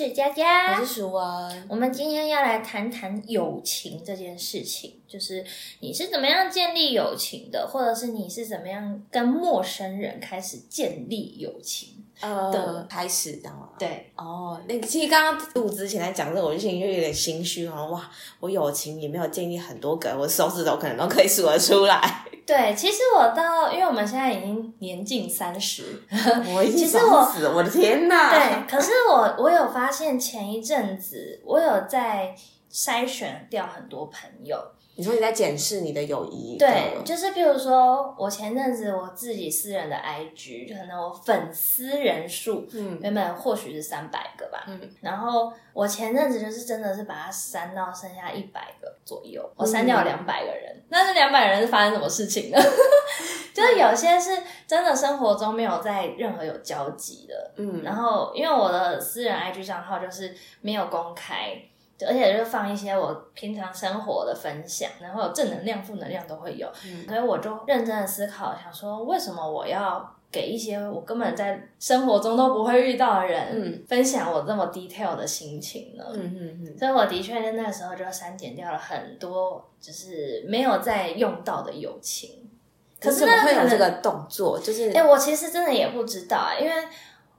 是佳佳，我是淑文。我们今天要来谈谈友情这件事情，就是你是怎么样建立友情的，或者是你是怎么样跟陌生人开始建立友情呃的开始，知道吗？对，哦，那个其实刚刚录之前在讲这个，我就心里就有点心虚啊。哇，我友情也没有建立很多个，我手指头可能都可以数得出来。对，其实我到，因为我们现在已经年近三十，我已经其实我死了，我的天哪！对，可是我我有发现前一阵子我有在筛选掉很多朋友，你说你在检视你的友谊，对，就是比如说我前阵子我自己私人的 IG，可能我粉丝人数嗯原本或许是三百个吧，嗯然后我前阵子就是真的是把它删到剩下一百个左右，我删掉两百个人。那这两百人是发生什么事情呢？就是有些是真的生活中没有在任何有交集的，嗯，然后因为我的私人 IG 账号就是没有公开，就而且就放一些我平常生活的分享，然后有正能量、负能量都会有，嗯所以我就认真的思考，想说为什么我要给一些我根本在生活中都不会遇到的人，嗯分享我这么 detail 的心情呢？嗯嗯嗯，所以我的确在那个时候就删减掉了很多，就是没有再用到的友情。可是怎么呢可能会有这个动作？就是哎、我其实真的也不知道啊，因为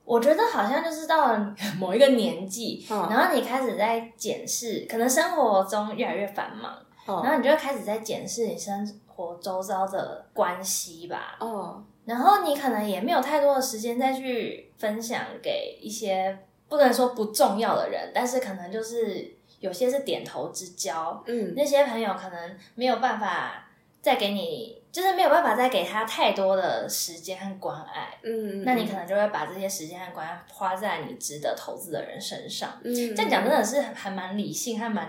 我觉得好像就是到了某一个年纪，嗯。然后你开始在检视，可能生活中越来越繁忙，哦然后你就会开始在检视你生活周遭的关系吧，哦，然后你可能也没有太多的时间再去分享给一些不能说不重要的人，但是可能就是有些是点头之交，嗯。那些朋友可能没有办法再给你，就是没有办法再给他太多的时间和关爱，嗯，那你可能就会把这些时间和关爱花在你值得投资的人身上。嗯这样讲真的是还蛮理性，还蛮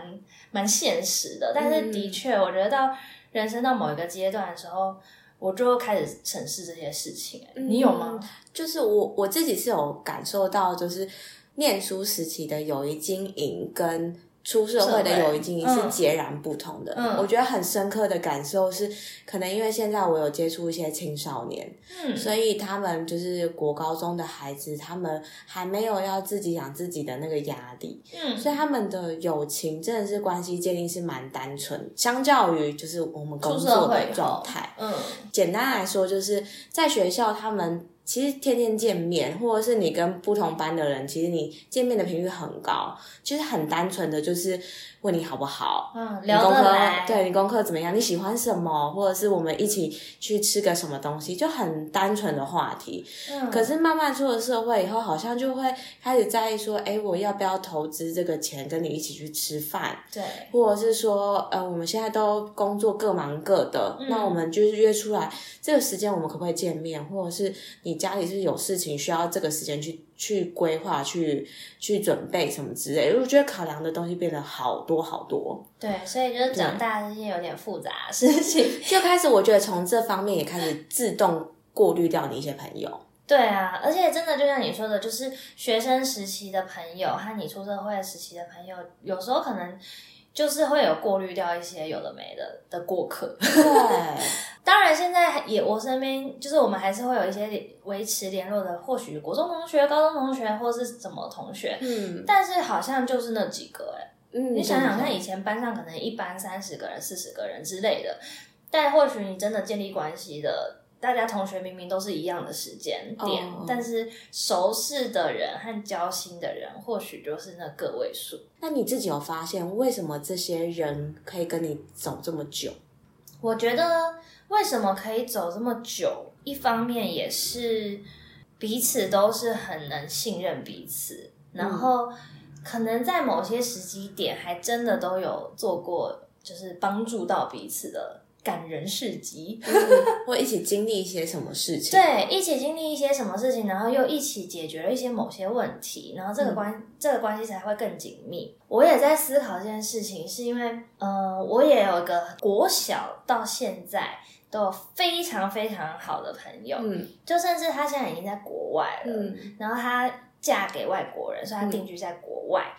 蛮现实的。但是的确，我觉得到人生到某一个阶段的时候，我就开始审视这些事情、欸你有吗？就是我我自己是有感受到，就是念书时期的友谊经营跟出社会的友谊经营是截然不同的。嗯我觉得很深刻的感受是，可能因为现在我有接触一些青少年，嗯，所以他们就是国高中的孩子，他们还没有要自己养自己的那个压力，嗯，所以他们的友情真的是关系界定是蛮单纯，相较于就是我们工作的状态。嗯简单来说，就是在学校，他们其实天天见面，或者是你跟不同班的人，其实你见面的频率很高，就是很单纯的就是问你好不好，嗯，聊你功课对你功课怎么样？你喜欢什么？或者是我们一起去吃个什么东西，就很单纯的话题。嗯，可是慢慢出了社会以后，好像就会开始在意说，哎，我要不要投资这个钱跟你一起去吃饭？对，或者是说，呃，我们现在都工作各忙各的，嗯那我们就是约出来这个时间，我们可不可以见面？或者是你家里是有事情需要这个时间去去规划、去去准备什么之类的？我觉得考量的东西变得好多好多，对，所以就是长大这些有点复杂的事情。就开始我觉得从这方面也开始自动过滤掉你一些朋友。对啊，而且真的就像你说的，就是学生时期的朋友和你出社会时期的朋友，有时候可能就是会有过滤掉一些有的没的的过客。对，当然，现在也我身边就是我们还是会有一些维持联络的，或许国中同学、高中同学或是什么同学，嗯。但是好像就是那几个哎、嗯，你想想看，以前班上可能一班三十个人、四十个人之类的，但或许你真的建立关系的，大家同学明明都是一样的时间点，哦但是熟识的人和交心的人，或许就是那个位数。那你自己有发现为什么这些人可以跟你走这么久？我觉得为什么可以走这么久，一方面也是彼此都是很能信任彼此，然后可能在某些时机点还真的都有做过，就是帮助到彼此的感人事迹。或一起经历一些什么事情？对，一起经历一些什么事情，然后又一起解决了一些某些问题，然后这个关、这个关系才会更紧密。我也在思考这件事情，是因为呃，我也有一个国小到现在都有非常非常好的朋友，嗯就甚至他现在已经在国外了，嗯然后她嫁给外国人，所以她定居在国外。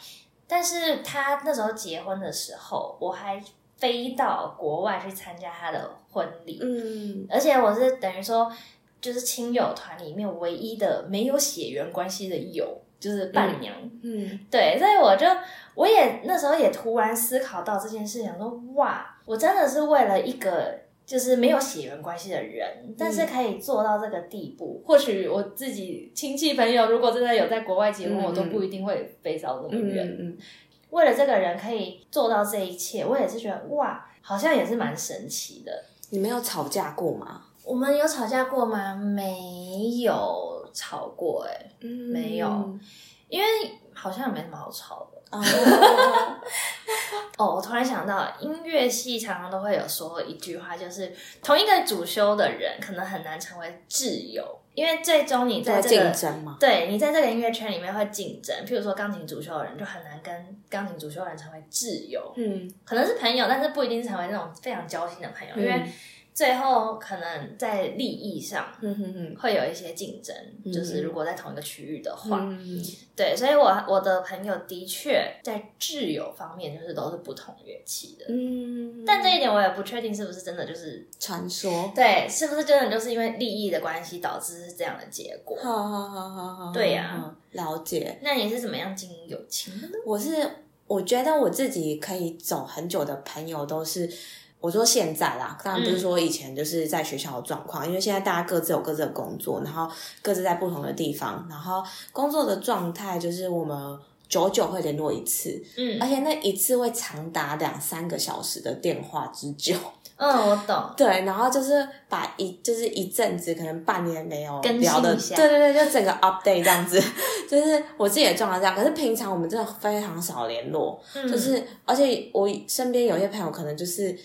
但是他那时候结婚的时候，我还飞到国外去参加他的婚礼，嗯而且我是等于说，就是亲友团里面唯一的没有血缘关系的友，就是伴娘。嗯对，所以我就我也那时候也突然思考到这件事，情说哇，我真的是为了一个就是没有血缘关系的人，但是可以做到这个地步。或许我自己亲戚朋友如果真的有在国外结婚，嗯我都不一定会飞到那么嗯远。嗯为了这个人可以做到这一切，我也是觉得哇，好像也是蛮神奇的。你们有吵架过吗？我们有吵架过吗？没有吵过、欸，嗯没有因为好像也没什么好吵的。哦，哦，我突然想到，音乐系常常都会有说一句话，就是同一个主修的人可能很难成为挚友，因为最终你在在竞这个争嘛。对你在这个音乐圈里面会竞争。譬如说钢琴主修的人就很难跟钢琴主修的人成为挚友，嗯，可能是朋友，但是不一定是成为那种非常交心的朋友，因为嗯最后可能在利益上会有一些竞争，嗯就是如果在同一个区域的话，嗯对，所以我我的朋友的确在挚友方面就是都是不同乐器的，嗯，但这一点我也不确定是不是真的就是传说，对，是不是真的就是因为利益的关系导致是这样的结果？好好好好好，对呀好，了解。那你是怎么样经营友情的呢？我是我觉得我自己可以走很久的朋友都是。我说现在啦，当然不是说以前就是在学校的状况，因为现在大家各自有各自的工作，然后各自在不同的地方，然后工作的状态就是我们久久会联络一次，嗯而且那一次会长达两三个小时的电话之久。嗯，我懂。对，然后就是把一就是一阵子可能半年没有聊的，对对对，就整个 update 这样子，就是我自己的状态这样。可是平常我们真的非常少联络，嗯就是而且我身边有些朋友可能就是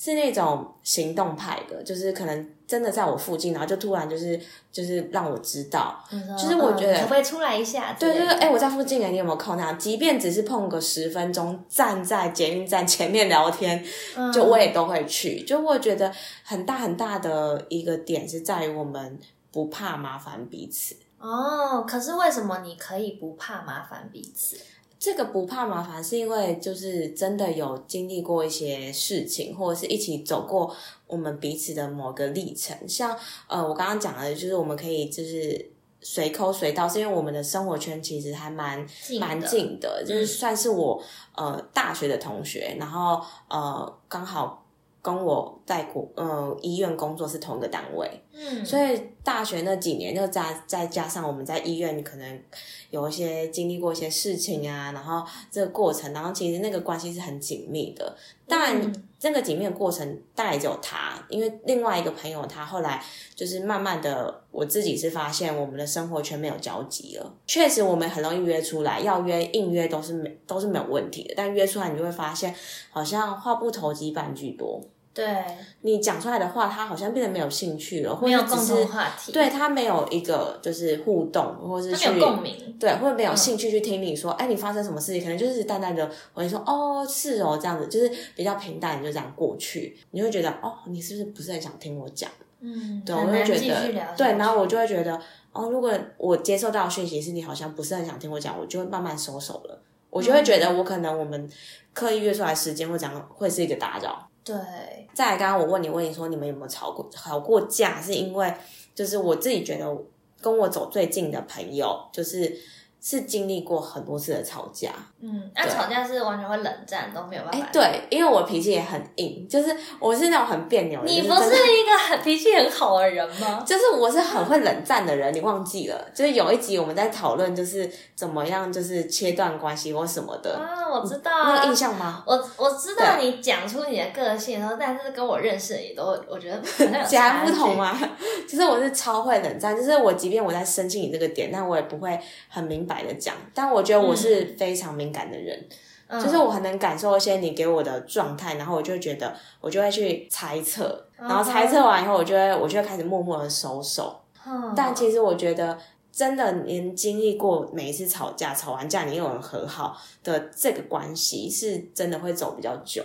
是那种行动派的，就是可能真的在我附近，然后就突然就是就是让我知道，就是我觉得嗯可不可以出来一下？对对对，哎、我在附近哎，你有没有空？那样，即便只是碰个十分钟，站在捷运站前面聊天，嗯就我也都会去。就我觉得很大很大的一个点是在于我们不怕麻烦彼此。哦，可是为什么你可以不怕麻烦彼此？这个不怕麻烦，是因为就是真的有经历过一些事情，或者是一起走过我们彼此的某个历程。像呃，我刚刚讲的，就是我们可以就是随口随到，是因为我们的生活圈其实还蛮近蛮近的，就是算是我呃大学的同学，然后呃刚好跟我在国呃医院工作是同一个单位，嗯，所以大学那几年，就加再加上我们在医院可能有一些经历过一些事情啊，然后这个过程，然后其实那个关系是很紧密的。当然，嗯这个紧密的过程大概只有他，因为另外一个朋友他后来就是慢慢的，我自己是发现我们的生活圈没有交集了。确实，我们很容易约出来，要约硬约都是没都是没有问题的，但约出来你就会发现，好像话不投机半句多。对，你讲出来的话，他好像变得没有兴趣了，或没有共者只是同话题，对他没有一个就是互动，或者是有共鸣。对，或者没有兴趣去听你说，哎、你发生什么事情？可能就是淡淡的回你说，哦，是哦，这样子，就是比较平淡，就这样过去，你会觉得，哦，你是不是不是很想听我讲？嗯，对，我会觉得。对，然后我就会觉得，哦，如果我接受到的讯息是你好像不是很想听我讲，我就会慢慢收手了。我就会觉得，我可能我们刻意约出来时间会讲会是一个打扰。对，再，刚刚我问你，问你说你们有没有吵过吵过架？是因为就是我自己觉得跟我走最近的朋友，就是是经历过很多次的吵架。嗯，那吵架是完全会冷战，都没有办法哎、法。对，因为我脾气也很硬，就是我是那种很别扭的。你不是一个很脾气很好的人吗？就是我是很会冷战的人，你忘记了？就是有一集我们在讨论，就是怎么样，就是切断关系或什么的，啊，我知道啊你有印。象吗？我我知道你讲出你的个性的时候，但是跟我认识的也都，我觉得 截然不同？吗？就是我是超会冷战，就是我即便我在生气你这个点，但我也不会很明白的讲。但我觉得我是非常敏感的人，嗯就是我很能感受一些你给我的状态，然后我就觉得，我就会去猜测，然后猜测完以后，我就会我就会开始默默的收手。嗯但其实我觉得，真的您经历过每一次吵架，吵完架你又能和好的这个关系，是真的会走比较久。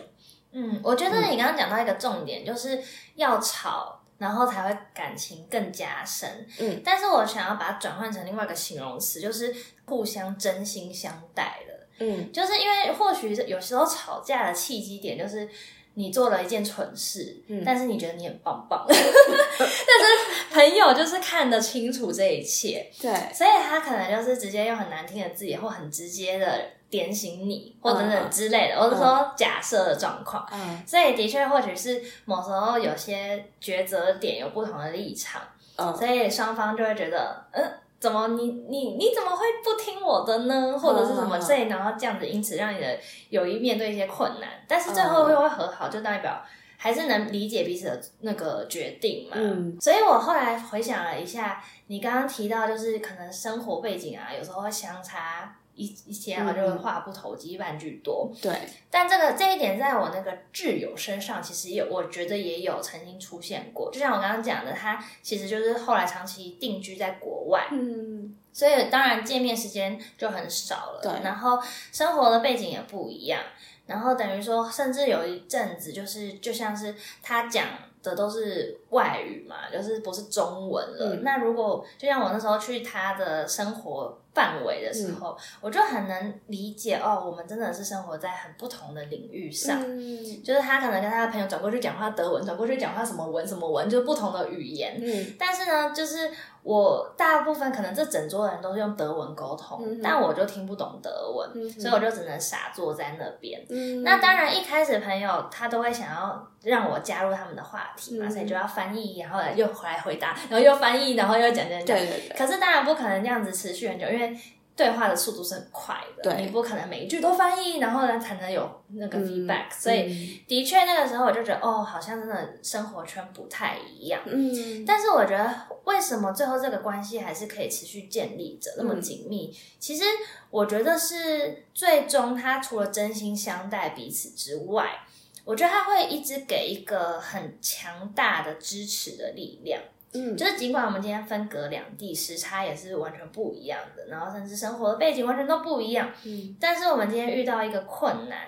嗯，我觉得你刚刚讲到一个重点，就是要吵，然后才会感情更加深。嗯，但是我想要把它转换成另外一个形容词，就是互相真心相待了。嗯就是因为或许是有时候吵架的契机点，就是你做了一件蠢事，嗯。但是你觉得你很棒棒，但是朋友就是看得清楚这一切，对，所以他可能就是直接用很难听的字眼或很直接的点醒你，或等等之类的，或者说假设的状况。嗯。所以的确，或许是某时候有些抉择点有不同的立场，嗯。所以双方就会觉得，嗯，怎么你你你怎么会不听我的呢？或者是什么嗯嗯嗯所以然后这样子，因此让你的友谊面对一些困难，但是最后又会和好，就代表。还是能理解彼此的那个决定嘛，嗯所以我后来回想了一下，你刚刚提到就是可能生活背景啊，有时候会相差一一些，啊就会话不投机半句多。对，但这个这一点在我那个挚友身上，其实也我觉得也有曾经出现过。就像我刚刚讲的，他其实就是后来长期定居在国外，嗯所以当然见面时间就很少了。对然后生活的背景也不一样，然后等于说，甚至有一阵子就是就像是他讲的都是外语嘛，就是不是中文了。嗯那如果就像我那时候去他的生活范围的时候，嗯我就很能理解哦，我们真的是生活在很不同的领域上。嗯就是他可能跟他的朋友转过去讲话德文，转过去讲话什么文什么文，就是不同的语言。嗯但是呢，就是我大部分可能这整桌人都是用德文沟通，嗯但我就听不懂德文，嗯所以我就只能傻坐在那边。嗯。那当然，一开始朋友他都会想要让我加入他们的话题嘛，嗯。所以就要翻译，然后又回来回答，然后又翻译，然后又讲讲讲。对对对，可是当然不可能这样子持续很久，因为对话的速度是很快的，你不可能每一句都翻译，然后呢才能有那个 feedback，、所以嗯的确那个时候我就觉得，哦，好像真的生活圈不太一样。嗯但是我觉得，为什么最后这个关系还是可以持续建立着那么紧密？其实我觉得是最终他除了真心相待彼此之外，我觉得他会一直给一个很强大的支持的力量。嗯。就是尽管我们今天分隔两地，时差也是完全不一样的，然后甚至生活的背景完全都不一样，嗯。但是我们今天遇到一个困难，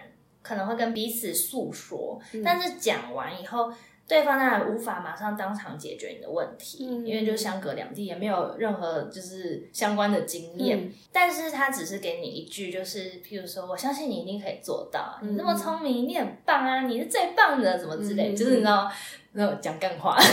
可能会跟彼此诉说，嗯。但是讲完以后，对方当然无法马上当场解决你的问题，嗯因为就相隔两地，也没有任何就是相关的经验。嗯。但是他只是给你一句，就是譬如说，我相信你一定可以做到，嗯你这么聪明，你很棒啊，你是最棒的，什么之类，嗯就是你知道，那种讲干话。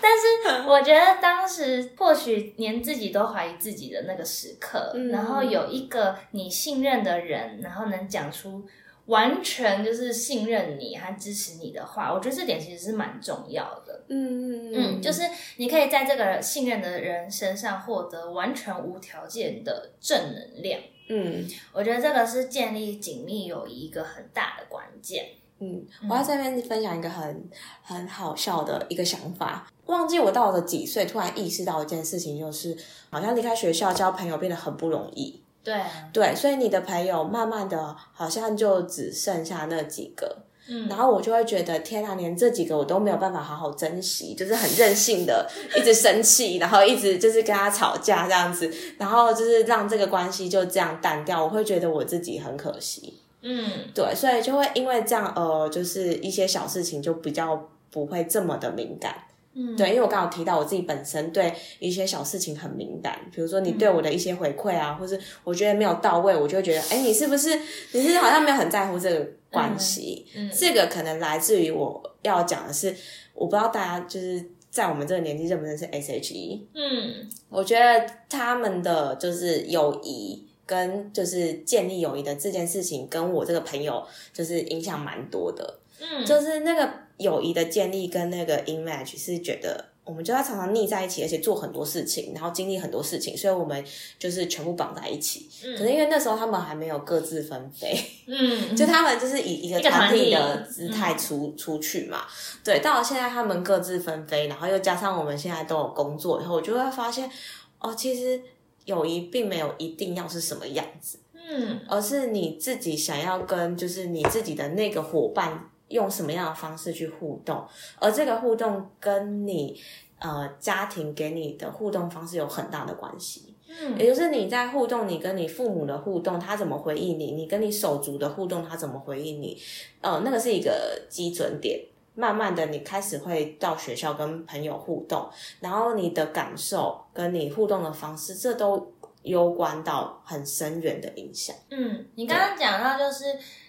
但是我觉得当时或许连自己都怀疑自己的那个时刻，嗯然后有一个你信任的人，然后能讲出完全就是信任你和支持你的话，我觉得这点其实是蛮重要的。嗯嗯，就是你可以在这个信任的人身上获得完全无条件的正能量。嗯我觉得这个是建立紧密友谊一个很大的关键。嗯，我要在这边分享一个很很好笑的一个想法。忘记我到了几岁，突然意识到一件事情，就是好像离开学校交朋友变得很不容易。对啊，对，所以你的朋友慢慢的，好像就只剩下那几个。嗯，然后我就会觉得，天啊，连这几个我都没有办法好好珍惜，就是很任性的，一直生气，然后一直就是跟他吵架这样子，然后就是让这个关系就这样淡掉，我会觉得我自己很可惜。嗯对，所以就会因为这样，呃，就是一些小事情就比较不会这么的敏感。嗯，对，因为我刚好提到我自己本身对一些小事情很敏感，比如说你对我的一些回馈啊，或是我觉得没有到位，我就会觉得，哎，你是不是你是好像没有很在乎这个关系？嗯这个可能来自于我要讲的是，我不知道大家就是在我们这个年纪认不认识 S.H.E？嗯我觉得他们的就是友谊。跟就是建立友谊的这件事情，跟我这个朋友就是影响蛮多的。嗯，就是那个友谊的建立跟那个 image 是觉得我们就要常常腻在一起，而且做很多事情，然后经历很多事情，所以我们就是全部绑在一起。嗯可是因为那时候他们还没有各自分飞，嗯，就他们就是以一个团体的姿态出、出去嘛。对，到了现在他们各自分飞，然后又加上我们现在都有工作以后，我就会发现哦，其实友谊并没有一定要是什么样子。嗯而是你自己想要跟就是你自己的那个伙伴用什么样的方式去互动，而这个互动跟你呃家庭给你的互动方式有很大的关系。嗯也就是你在互动，你跟你父母的互动，他怎么回应你；你跟你手足的互动，他怎么回应你？呃，那个是一个基准点。慢慢的，你开始会到学校跟朋友互动，然后你的感受跟你互动的方式，这都攸关到很深远的影响。嗯，你刚刚讲到就是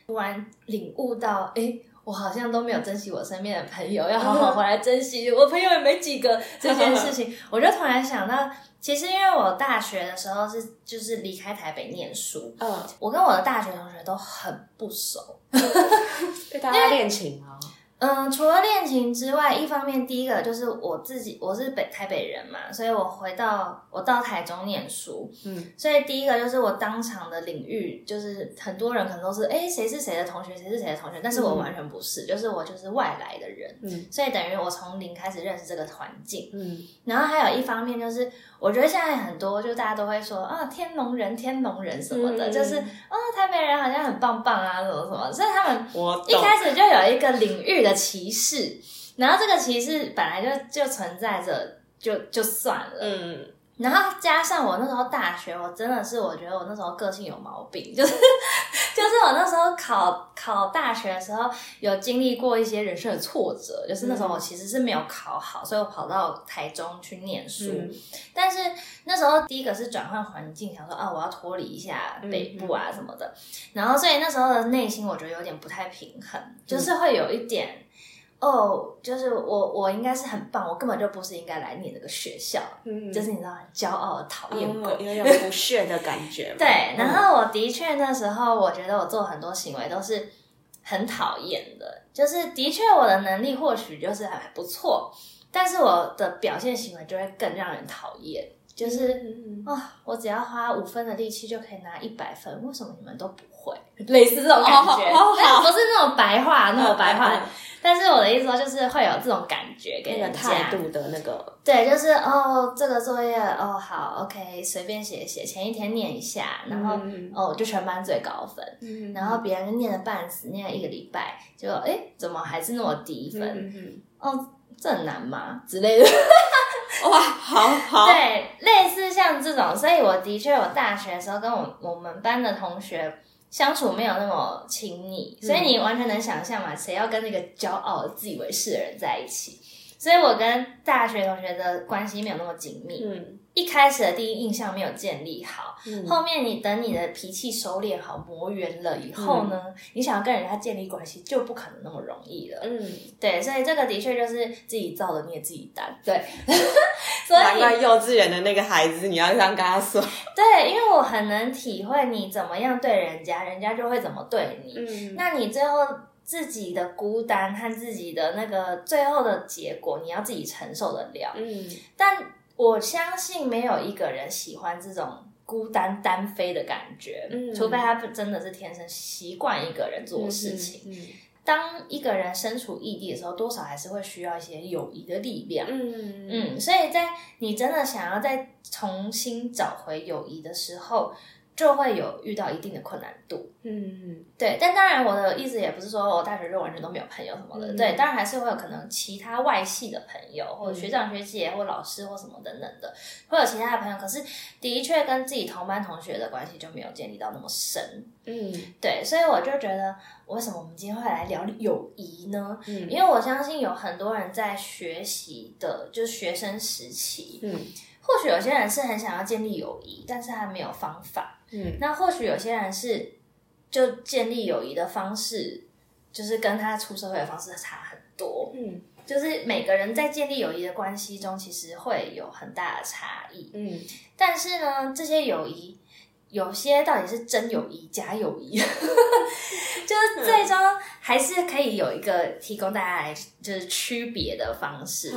突然领悟到，哎。我好像都没有珍惜我身边的朋友，要好好 回来珍惜。我朋友也没几个这件事情，我就突然想到，其实因为我大学的时候是就是离开台北念书，嗯，我跟我的大学同学都很不熟，大家恋情吗？嗯，除了恋情之外，一方面第一个就是我自己，我是北台北人嘛，所以我回到我到台中念书，嗯，所以第一个就是我当场的领域，就是很多人可能都是哎谁是谁的同学，谁是谁的同学，但是我完全不是，就是我就是外来的人，嗯，所以等于我从零开始认识这个环境，嗯，然后还有一方面就是。我觉得现在很多，就大家都会说啊，天龙人、天龙人什么的，就是哦，台北人好像很棒棒啊，什么什么，所以他们一开始就有一个领域的歧视，然后这个歧视本来就就存在着，就就算了，嗯。然后加上我那时候大学，我真的是我觉得我那时候个性有毛病，就是就是我那时候考考大学的时候有经历过一些人生的挫折，就是那时候我其实是没有考好，所以我跑到台中去念书。但是那时候第一个是转换环境，想说啊我要脱离一下北部啊什么的，然后所以那时候的内心我觉得有点不太平衡，就是会有一点。哦，就是我，我应该是很棒，我根本就不是应该来你那个学校，嗯就是你知道，骄傲、讨厌鬼，有 种不屑的感觉。对，然后我的确那时候，我觉得我做很多行为都是很讨厌的，就是的确我的能力或许就是还不错，但是我的表现行为就会更让人讨厌。就是啊，我只要花五分的力气就可以拿一百分，为什么你们都不会？类似这种感觉，不是那种白话，那种白话。但是我的意思说，就是会有这种感觉，给人态度的那个。对，就是哦，这个作业哦好，OK，随便写写，前一天念一下，然后哦就全班最高分，然后别人念了半死，念了一个礼拜，就哎怎么还是那么低分？哦，这很难吗？之类的。哇，好好，对，类似像这种，所以我的确，我大学的时候跟我我们班的同学相处没有那么亲密，所以你完全能想象嘛，谁要跟那个骄傲、自以为是的人在一起？所以我跟大学同学的关系没有那么紧密。嗯。一开始的第一印象没有建立好，后面你等你的脾气收敛好、磨圆了以后呢，你想要跟人家建立关系就不可能那么容易了。嗯，对，所以这个的确就是自己造的孽，自己担。对，难怪幼稚园的那个孩子，你要这样跟他说。对，因为我很能体会你怎么样对人家，人家就会怎么对你。嗯，那你最后自己的孤单和自己的那个最后的结果，你要自己承受得了。嗯，但。我相信没有一个人喜欢这种孤单单飞的感觉，除非他真的是天生习惯一个人做事情。当一个人身处异地的时候，多少还是会需要一些友谊的力量。嗯嗯，所以在你真的想要再重新找回友谊的时候。就会有遇到一定的困难度，嗯，对，但当然我的意思也不是说我大学就完全都没有朋友什么的，对，当然还是会有可能其他外系的朋友，或者学长学姐或老师或什么等等的，会有其他的朋友，可是的确跟自己同班同学的关系就没有建立到那么深，嗯，对，所以我就觉得为什么我们今天会来聊友谊呢？嗯，因为我相信有很多人在学习的，就是学生时期，嗯。或许有些人是很想要建立友谊，但是他没有方法。嗯，那或许有些人是就建立友谊的方式，就是跟他出社会的方式差很多。嗯，就是每个人在建立友谊的关系中，其实会有很大的差异。嗯，但是呢，这些友谊有些到底是真友谊、假友谊，就是最终还是可以有一个提供大家来就是区别的方式。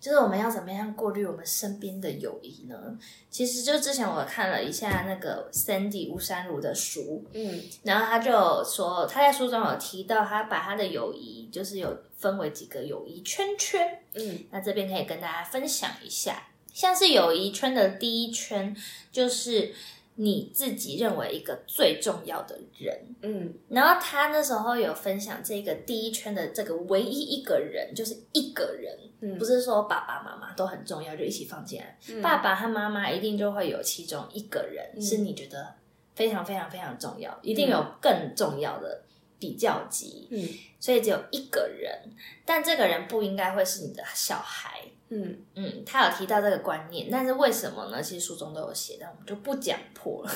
就是我们要怎么样过滤我们身边的友谊呢？其实就之前我看了一下那个 Sandy 吴山如的书，嗯，然后他就说他在书中有提到，他把他的友谊就是有分为几个友谊圈圈，嗯，那这边可以跟大家分享一下，像是友谊圈的第一圈就是。你自己认为一个最重要的人，嗯，然后他那时候有分享这个第一圈的这个唯一一个人，就是一个人，嗯，不是说爸爸妈妈都很重要就一起放进来，爸爸和妈妈一定就会有其中一个人是你觉得非常非常非常重要，一定有更重要的比较级，嗯，所以只有一个人，但这个人不应该会是你的小孩。嗯嗯，他有提到这个观念，但是为什么呢？其实书中都有写，但我们就不讲破了。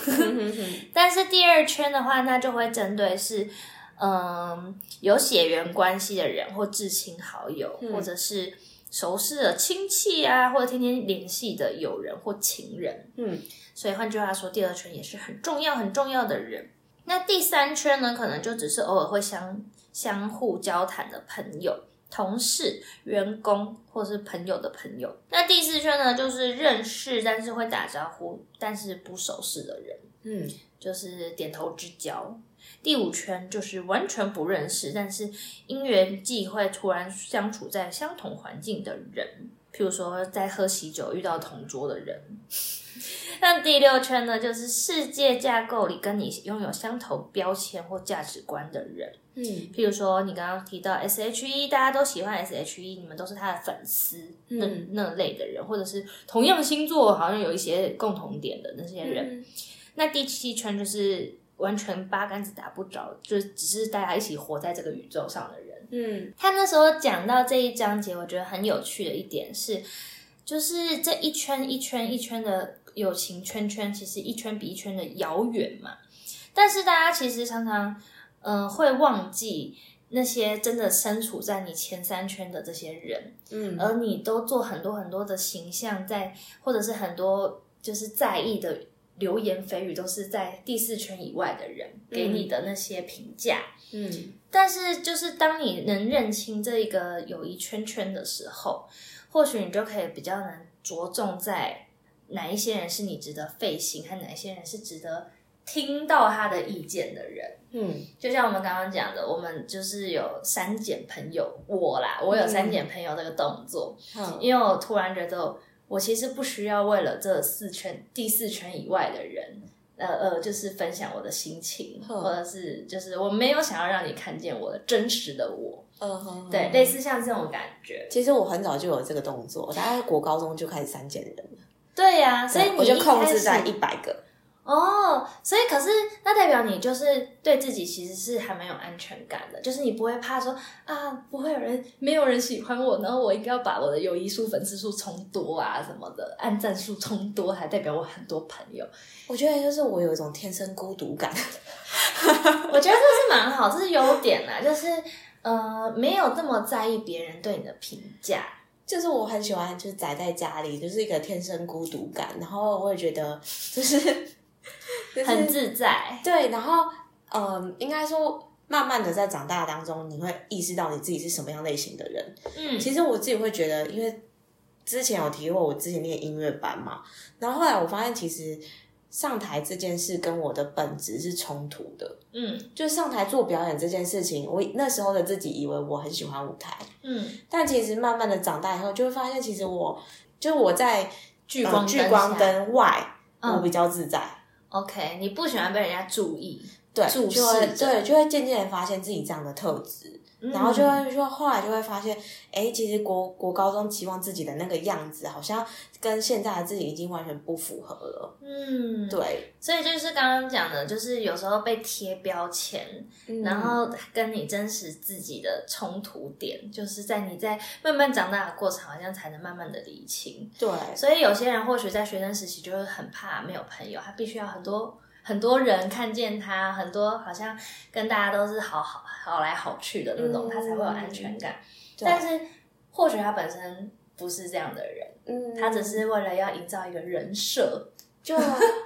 但是第二圈的话，那就会针对是，嗯，有血缘关系的人，或至亲好友，或者是熟识的亲戚啊，或者天天联系的友人或情人。嗯，所以换句话说，第二圈也是很重要、很重要的人。那第三圈呢，可能就只是偶尔会相相互交谈的朋友。同事、员工或是朋友的朋友。那第四圈呢，就是认识但是会打招呼，但是不熟识的人，嗯，就是点头之交。第五圈就是完全不认识，但是因缘际会突然相处在相同环境的人，譬如说在喝喜酒遇到同桌的人。那第六圈呢，就是世界架构里跟你拥有相同标签或价值观的人。嗯，譬如说，你刚刚提到 S H E，大家都喜欢 S H E，你们都是他的粉丝，那那类的人，或者是同样星座好像有一些共同点的那些人。那第七圈就是完全八竿子打不着，就只是大家一起活在这个宇宙上的人。嗯，他那时候讲到这一章节，我觉得很有趣的一点是，就是这一圈一圈一圈的友情圈圈，其实一圈比一圈的遥远嘛。但是大家其实常常。嗯，会忘记那些真的身处在你前三圈的这些人，嗯，而你都做很多很多的形象在，或者是很多就是在意的流言蜚语，都是在第四圈以外的人给你的那些评价，嗯，但是就是当你能认清这一个友谊圈圈的时候，或许你就可以比较能着重在哪一些人是你值得费心，和哪一些人是值得。听到他的意见的人，嗯，就像我们刚刚讲的，我们就是有删减朋友，我啦，我有删减朋友这个动作，嗯，因为我突然觉得，我其实不需要为了这四圈第四圈以外的人，呃呃，就是分享我的心情，或者是就是我没有想要让你看见我的真实的我，嗯，对，类似像这种感觉。其实我很早就有这个动作，我大概国高中就开始删减人了。对呀，所以我就控制在一百个。哦，所以可是那代表你就是对自己其实是还蛮有安全感的，就是你不会怕说啊，不会有人没有人喜欢我，然后我应该要把我的友谊数、粉丝数冲多啊什么的，按赞数冲多，还代表我很多朋友。我觉得就是我有一种天生孤独感，我觉得这是蛮好，这是优点啦，就是呃没有这么在意别人对你的评价。就是我很喜欢就是宅在家里，就是一个天生孤独感，然后我也觉得就是。很自在，对，然后，嗯，应该说，慢慢的在长大当中，你会意识到你自己是什么样类型的人。嗯，其实我自己会觉得，因为之前有提过，我之前念音乐班嘛，然后后来我发现，其实上台这件事跟我的本质是冲突的。嗯，就上台做表演这件事情，我那时候的自己以为我很喜欢舞台，嗯，但其实慢慢的长大以后，就会发现，其实我就我在聚光聚光灯外，我比较自在。OK，你不喜欢被人家注意，对，注视，对，就会渐渐的发现自己这样的特质。然后就会说，后来就会发现，哎，其实国国高中期望自己的那个样子，好像跟现在的自己已经完全不符合了。嗯，对。所以就是刚刚讲的，就是有时候被贴标签，然后跟你真实自己的冲突点，就是在你在慢慢长大的过程，好像才能慢慢的理清。对。所以有些人或许在学生时期就会很怕没有朋友，他必须要很多。很多人看见他，很多好像跟大家都是好好好来好去的那种，他才会有安全感。但是或许他本身不是这样的人，嗯，他只是为了要营造一个人设。就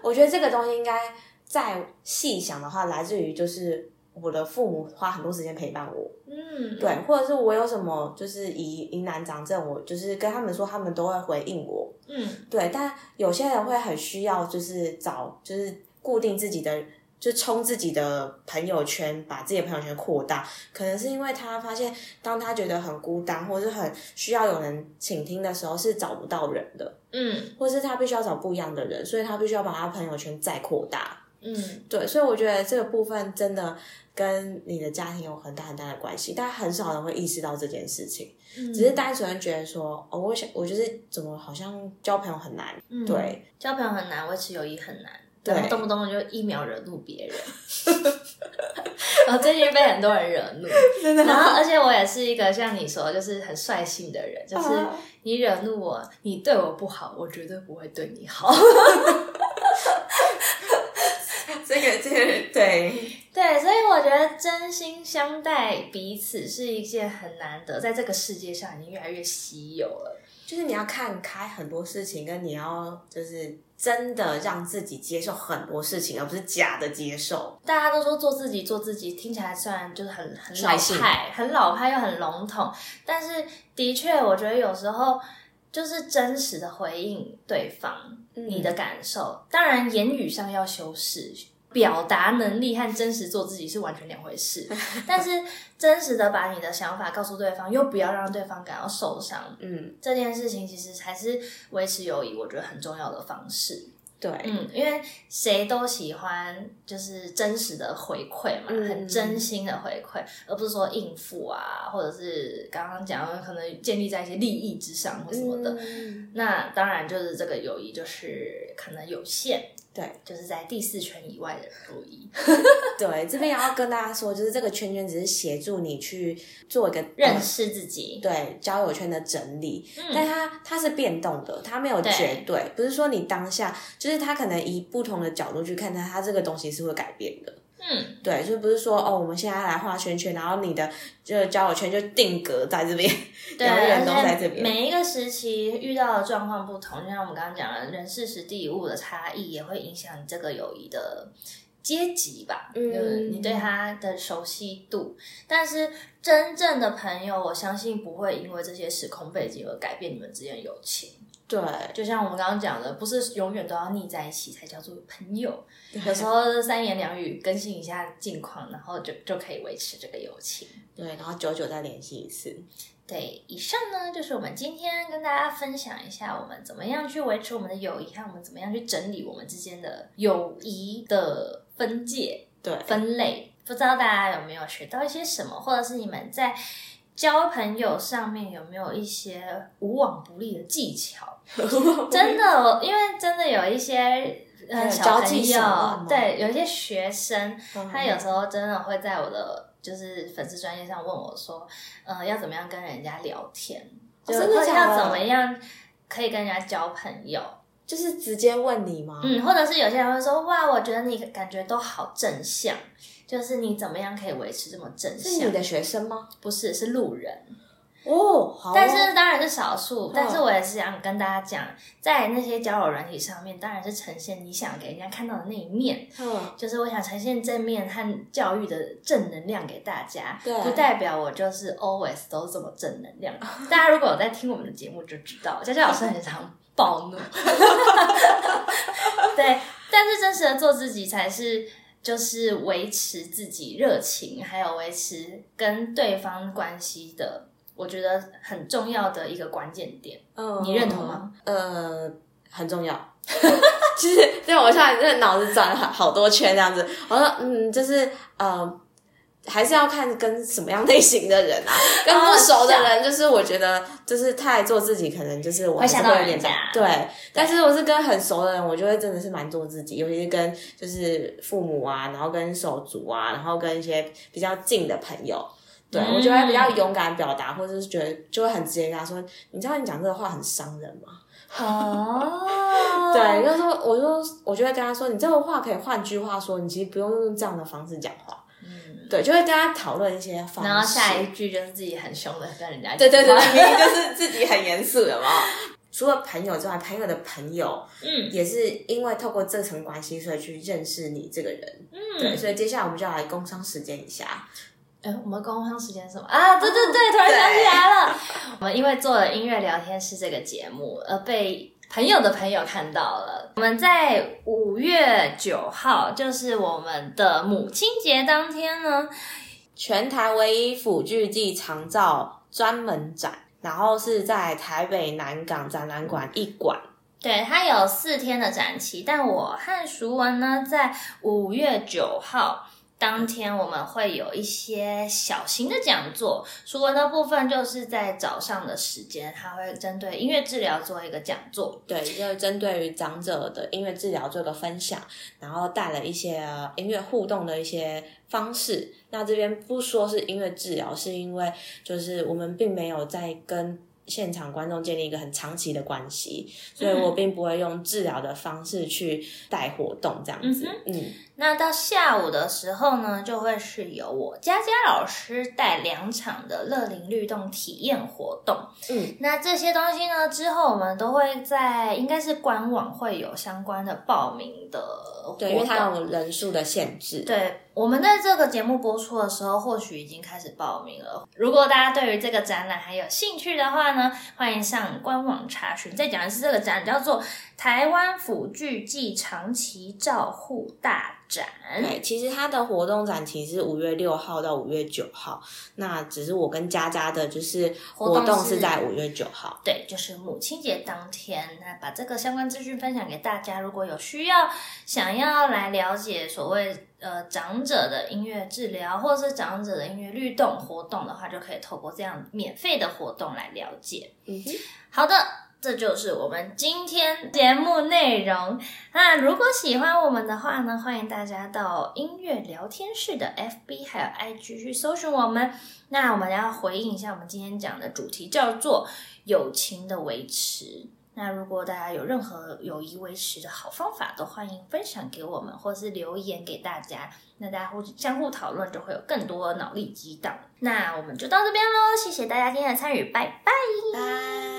我觉得这个东西应该再细想的话，来自于就是我的父母花很多时间陪伴我，嗯，对，或者是我有什么就是疑疑难杂症，我就是跟他们说，他们都会回应我，嗯，对。但有些人会很需要，就是找就是。固定自己的，就冲自己的朋友圈，把自己的朋友圈扩大。可能是因为他发现，当他觉得很孤单，或者是很需要有人倾听的时候，是找不到人的。嗯，或是他必须要找不一样的人，所以他必须要把他朋友圈再扩大。嗯，对，所以我觉得这个部分真的跟你的家庭有很大很大的关系，但很少人会意识到这件事情，只是单纯觉得说，哦，我想，我就是怎么好像交朋友很难。对，交朋友很难，维持友谊很难。对然后动不动就一秒惹怒别人。然后最近被很多人惹怒，真的然后而且我也是一个像你说就是很率性的人，就是啊你惹怒我，你对我不好，我绝对不会对你好。这个这个对，对，所以我觉得真心相待彼此是一件很难得，在这个世界上已经越来越稀有了。就是你要看开很多事情，跟你要就是真的让自己接受很多事情，而不是假的接受。大家都说做自己，做自己，听起来虽然就是很很老派，很老派又很笼统，但是的确，我觉得有时候就是真实的回应对方、你的感受。当然，言语上要修饰，表达能力和真实做自己是完全两回事。但是，真实的把你的想法告诉对方，又不要让对方感到受伤，嗯，这件事情其实才是维持友谊，我觉得很重要的方式。对，嗯，因为谁都喜欢就是真实的回馈嘛，嗯很真心的回馈，而不是说应付啊，或者是刚刚讲的可能建立在一些利益之上或什么的。嗯那当然就是这个友谊就是可能有限，对就是在第四圈以外的友谊，对，这边也要跟大家说，就是这个圈圈只是协助你去做一个认识自己。对交友圈的整理，嗯但它它是变动的，它没有绝对，不是说你当下就是它可能以不同的角度去看它，它这个东西是会改变的。嗯，对，就不是说哦，我们现在来画圈圈，然后你的这个交友圈就定格在这边，对，永远都在这边。每一个时期遇到的状况不同，就像我们刚刚讲的，人事时地物的差异，也会影响你这个友谊的阶级吧，嗯就是你对他的熟悉度。但是真正的朋友，我相信不会因为这些时空背景而改变你们之间的友情。对，就像我们刚刚讲的，不是永远都要腻在一起才叫做朋友，有时候三言两语更新一下近况，然后就就可以维持这个友情。对，然后久久再联系一次。对，以上呢就是我们今天跟大家分享一下，我们怎么样去维持我们的友谊，和我们怎么样去整理我们之间的友谊的分界、对，分类。不知道大家有没有学到一些什么，或者是你们在交朋友上面有没有一些无往不利的技巧？真的，因为真的有一些呃小交朋友对，有一些学生，嗯。他有时候真的会在我的就是粉丝专业上问我说，呃，要怎么样跟人家聊天，真的？要怎么样可以跟人家交朋友，就是直接问你吗？嗯，或者是有些人会说，哇，我觉得你感觉都好正向，就是你怎么样可以维持这么正向？是你的学生吗？不是，是路人。哦，好哦但是当然是少数，但是我也是想跟大家讲，在那些交友软体上面，当然是呈现你想给人家看到的那一面。嗯，就是我想呈现正面和教育的正能量给大家，对不代表我就是 always 都这么正能量。大家如果有在听我们的节目就知道，佳佳老师很常暴怒，对，但是真实的做自己才是。就是维持自己热情，还有维持跟对方关系的，我觉得很重要的一个关键点。嗯你认同吗？呃，很重要。其 实对我现在这个脑子转了好好多圈这样子。我说，嗯，就是呃，还是要看跟什么样类型的人啊，跟不熟的人，就是我觉得就是太做自己，可能就是我还是会吓到有点人家对。但是我是跟很熟的人，我就会真的是蛮做自己，尤其是跟就是父母啊，然后跟手足啊，然后跟一些比较近的朋友。对，嗯我就会比较勇敢表达，或者是觉得就会很直接跟他说：“你知道你讲这个话很伤人吗？”哦，对，就是说，我就我就会跟他说，你这个话可以换句话说，你其实不用用这样的方式讲话。嗯，对，就会跟他讨论一些方式。然后下一句就是自己很凶的跟人家讲对对对明明就是自己很严肃，有没有？除了朋友之外，朋友的朋友嗯也是因为透过这层关系，所以去认识你这个人。嗯，对，所以接下来我们就要来工商时间一下。哎，我们工商时间什么啊？对对对，突然想起来了。我们因为做了音乐聊天室这个节目，而被朋友的朋友看到了。我们在五月九号，就是我们的母亲节当天呢，全台唯一辅具暨长照专门展，然后是在台北南港展览馆一馆。对，它有四天的展期，但我和淑文呢，在五月九号当天我们会有一些小型的讲座，熟文的部分就是在早上的时间，他会针对音乐治疗做一个讲座。对，就是针对于长者的音乐治疗做个分享，然后带了一些音乐互动的一些方式。那这边不说是音乐治疗，是因为就是我们并没有在跟。现场观众建立一个很长期的关系，所以我并不会用治疗的方式去带活动这样子。嗯，那到下午的时候呢，就会是由我佳佳老师带两场的乐龄律动体验活动。嗯，那这些东西呢，之后我们都会在应该是官网会有相关的报名的，对，因为它有人数的限制。对。我们在这个节目播出的时候，或许已经开始报名了。如果大家对于这个展览还有兴趣的话呢，欢迎上官网查询。再讲一次，这个展叫做台湾辅具暨长期照护大。展对，其实它的活动展期是五月六号到五月九号，那只是我跟佳佳的，就是活动是在五月九号，对，就是母亲节当天。那把这个相关资讯分享给大家，如果有需要想要来了解所谓呃长者的音乐治疗，或者是长者的音乐律动活动的话，就可以透过这样免费的活动来了解。嗯哼，好的。这就是我们今天节目内容。那如果喜欢我们的话呢，欢迎大家到音乐聊天室的 FB 还有 IG 去搜寻我们。那我们要回应一下我们今天讲的主题，叫做友情的维持。那如果大家有任何友谊维持的好方法，都欢迎分享给我们，或是留言给大家。那大家互相互讨论，就会有更多脑力激荡。那我们就到这边喽，谢谢大家今天的参与，拜拜。拜。